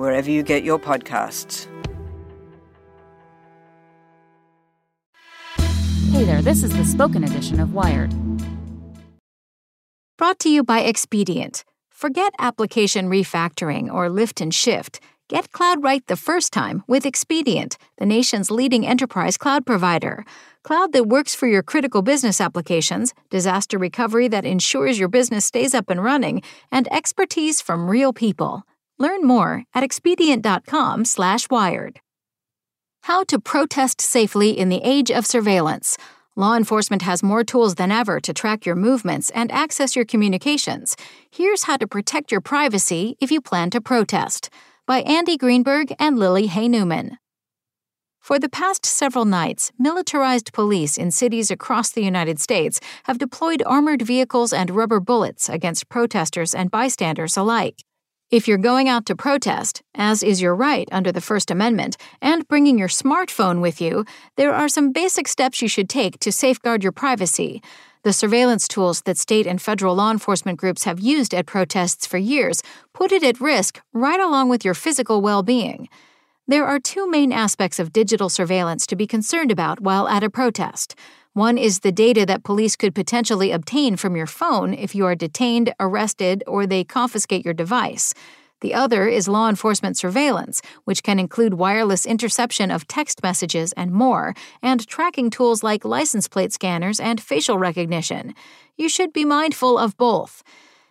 wherever you get your podcasts. Hey there, this is the spoken edition of Wired. Brought to you by Expedient. Forget application refactoring or lift and shift. Get cloud right the first time with Expedient, the nation's leading enterprise cloud provider. Cloud that works for your critical business applications, disaster recovery that ensures your business stays up and running, and expertise from real people. Learn more at expedient.com/wired. How to protest safely in the age of surveillance. Law enforcement has more tools than ever to track your movements and access your communications. Here's how to protect your privacy if you plan to protest. By Andy Greenberg and Lily Hay Newman. For the past several nights, militarized police in cities across the United States have deployed armored vehicles and rubber bullets against protesters and bystanders alike. If you're going out to protest, as is your right under the First Amendment, and bringing your smartphone with you, there are some basic steps you should take to safeguard your privacy. The surveillance tools that state and federal law enforcement groups have used at protests for years put it at risk right along with your physical well being. There are two main aspects of digital surveillance to be concerned about while at a protest. One is the data that police could potentially obtain from your phone if you are detained, arrested, or they confiscate your device. The other is law enforcement surveillance, which can include wireless interception of text messages and more, and tracking tools like license plate scanners and facial recognition. You should be mindful of both.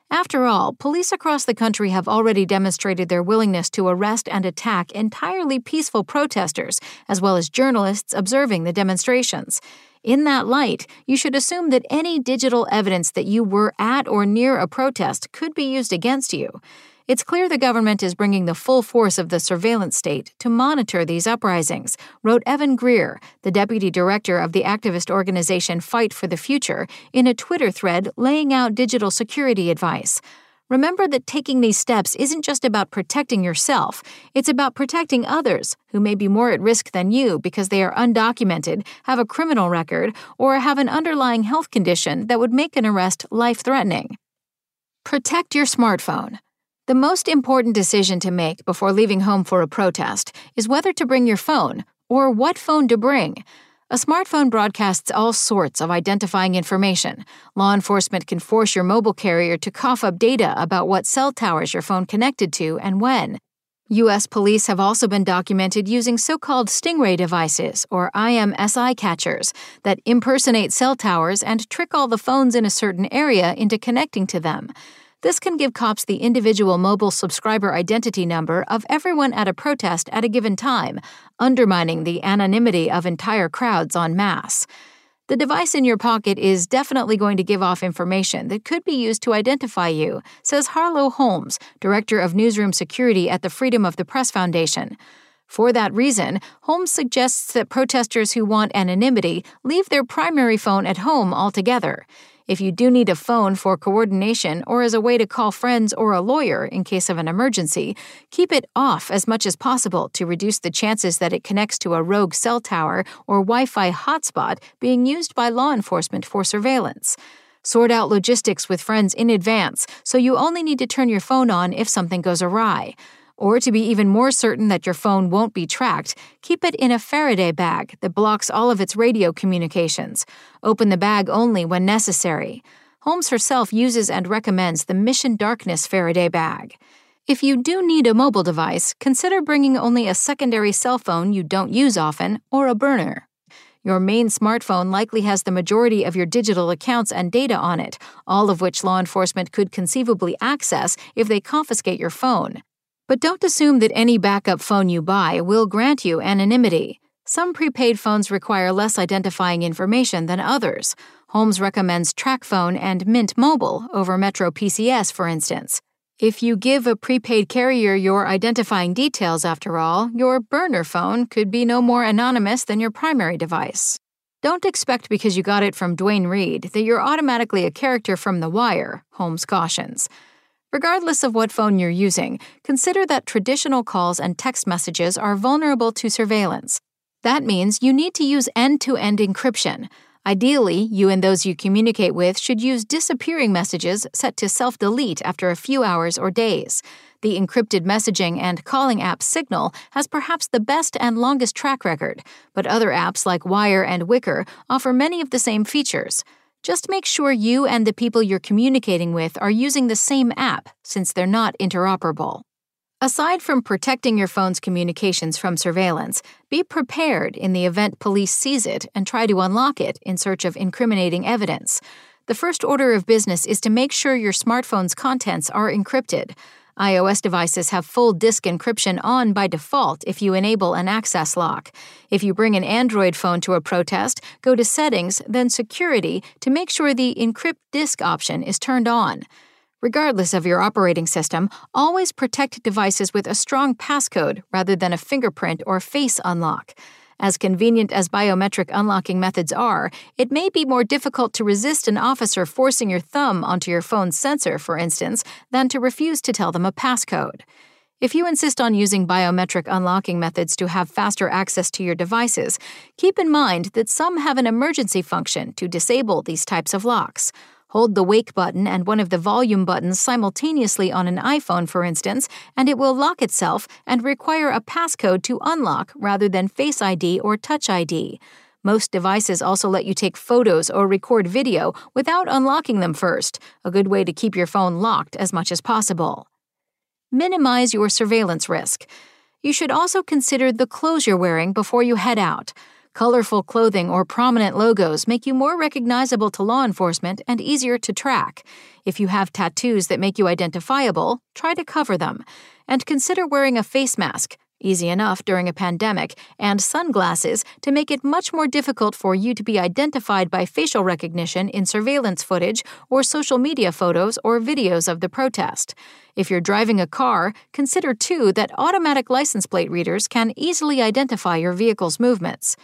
After all, police across the country have already demonstrated their willingness to arrest and attack entirely peaceful protesters, as well as journalists observing the demonstrations. In that light, you should assume that any digital evidence that you were at or near a protest could be used against you. It's clear the government is bringing the full force of the surveillance state to monitor these uprisings, wrote Evan Greer, the deputy director of the activist organization Fight for the Future, in a Twitter thread laying out digital security advice. Remember that taking these steps isn't just about protecting yourself, it's about protecting others who may be more at risk than you because they are undocumented, have a criminal record, or have an underlying health condition that would make an arrest life threatening. Protect your smartphone. The most important decision to make before leaving home for a protest is whether to bring your phone or what phone to bring. A smartphone broadcasts all sorts of identifying information. Law enforcement can force your mobile carrier to cough up data about what cell towers your phone connected to and when. U.S. police have also been documented using so called Stingray devices, or IMSI catchers, that impersonate cell towers and trick all the phones in a certain area into connecting to them. This can give cops the individual mobile subscriber identity number of everyone at a protest at a given time, undermining the anonymity of entire crowds en masse. The device in your pocket is definitely going to give off information that could be used to identify you, says Harlo Holmes, Director of Newsroom Security at the Freedom of the Press Foundation. For that reason, Holmes suggests that protesters who want anonymity leave their primary phone at home altogether. If you do need a phone for coordination or as a way to call friends or a lawyer in case of an emergency, keep it off as much as possible to reduce the chances that it connects to a rogue cell tower or Wi Fi hotspot being used by law enforcement for surveillance. Sort out logistics with friends in advance so you only need to turn your phone on if something goes awry. Or to be even more certain that your phone won't be tracked, keep it in a Faraday bag that blocks all of its radio communications. Open the bag only when necessary. Holmes herself uses and recommends the Mission Darkness Faraday bag. If you do need a mobile device, consider bringing only a secondary cell phone you don't use often or a burner. Your main smartphone likely has the majority of your digital accounts and data on it, all of which law enforcement could conceivably access if they confiscate your phone. But don't assume that any backup phone you buy will grant you anonymity. Some prepaid phones require less identifying information than others. Holmes recommends TracFone and Mint Mobile over Metro PCS, for instance. If you give a prepaid carrier your identifying details, after all, your burner phone could be no more anonymous than your primary device. Don't expect because you got it from Duane Reade that you're automatically a character from The Wire, Holmes cautions. Regardless of what phone you're using, consider that traditional calls and text messages are vulnerable to surveillance. That means you need to use end to end encryption. Ideally, you and those you communicate with should use disappearing messages set to self delete after a few hours or days. The encrypted messaging and calling app Signal has perhaps the best and longest track record, but other apps like Wire and Wickr offer many of the same features. Just make sure you and the people you're communicating with are using the same app, since they're not interoperable. Aside from protecting your phone's communications from surveillance, be prepared in the event police seize it and try to unlock it in search of incriminating evidence. The first order of business is to make sure your smartphone's contents are encrypted. iOS devices have full disk encryption on by default if you enable an access lock. If you bring an Android phone to a protest, go to Settings, then Security to make sure the Encrypt Disk option is turned on. Regardless of your operating system, always protect devices with a strong passcode rather than a fingerprint or face unlock. As convenient as biometric unlocking methods are, it may be more difficult to resist an officer forcing your thumb onto your phone's sensor, for instance, than to refuse to tell them a passcode. If you insist on using biometric unlocking methods to have faster access to your devices, keep in mind that some have an emergency function to disable these types of locks. Hold the wake button and one of the volume buttons simultaneously on an iPhone, for instance, and it will lock itself and require a passcode to unlock rather than Face ID or Touch ID. Most devices also let you take photos or record video without unlocking them first, a good way to keep your phone locked as much as possible. Minimize your surveillance risk. You should also consider the clothes you're wearing before you head out. Colorful clothing or prominent logos make you more recognizable to law enforcement and easier to track. If you have tattoos that make you identifiable, try to cover them. And consider wearing a face mask, easy enough during a pandemic, and sunglasses to make it much more difficult for you to be identified by facial recognition in surveillance footage or social media photos or videos of the protest. If you're driving a car, consider too that automatic license plate readers can easily identify your vehicle's movements.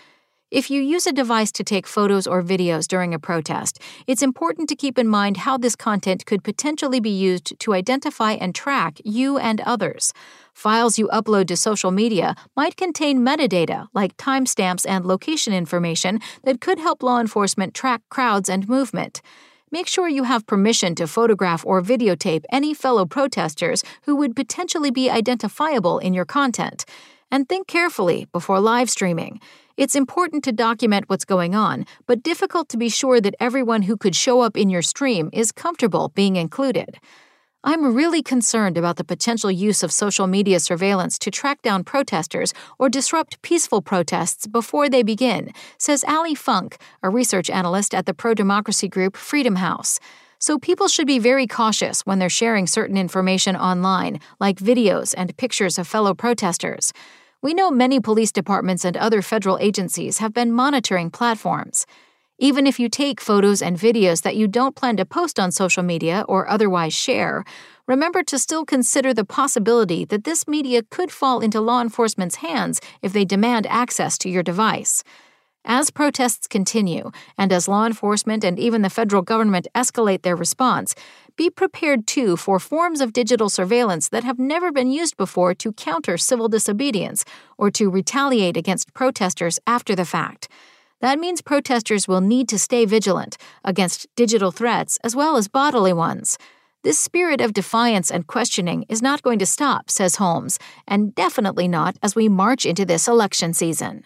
If you use a device to take photos or videos during a protest, it's important to keep in mind how this content could potentially be used to identify and track you and others. Files you upload to social media might contain metadata like timestamps and location information that could help law enforcement track crowds and movement. Make sure you have permission to photograph or videotape any fellow protesters who would potentially be identifiable in your content. And think carefully before live streaming. It's important to document what's going on, but difficult to be sure that everyone who could show up in your stream is comfortable being included. I'm really concerned about the potential use of social media surveillance to track down protesters or disrupt peaceful protests before they begin, says Allie Funk, a research analyst at the pro democracy group Freedom House. So people should be very cautious when they're sharing certain information online, like videos and pictures of fellow protesters. We know many police departments and other federal agencies have been monitoring platforms. Even if you take photos and videos that you don't plan to post on social media or otherwise share, remember to still consider the possibility that this media could fall into law enforcement's hands if they demand access to your device. As protests continue, and as law enforcement and even the federal government escalate their response, be prepared too for forms of digital surveillance that have never been used before to counter civil disobedience or to retaliate against protesters after the fact. That means protesters will need to stay vigilant against digital threats as well as bodily ones. This spirit of defiance and questioning is not going to stop, says Holmes, and definitely not as we march into this election season.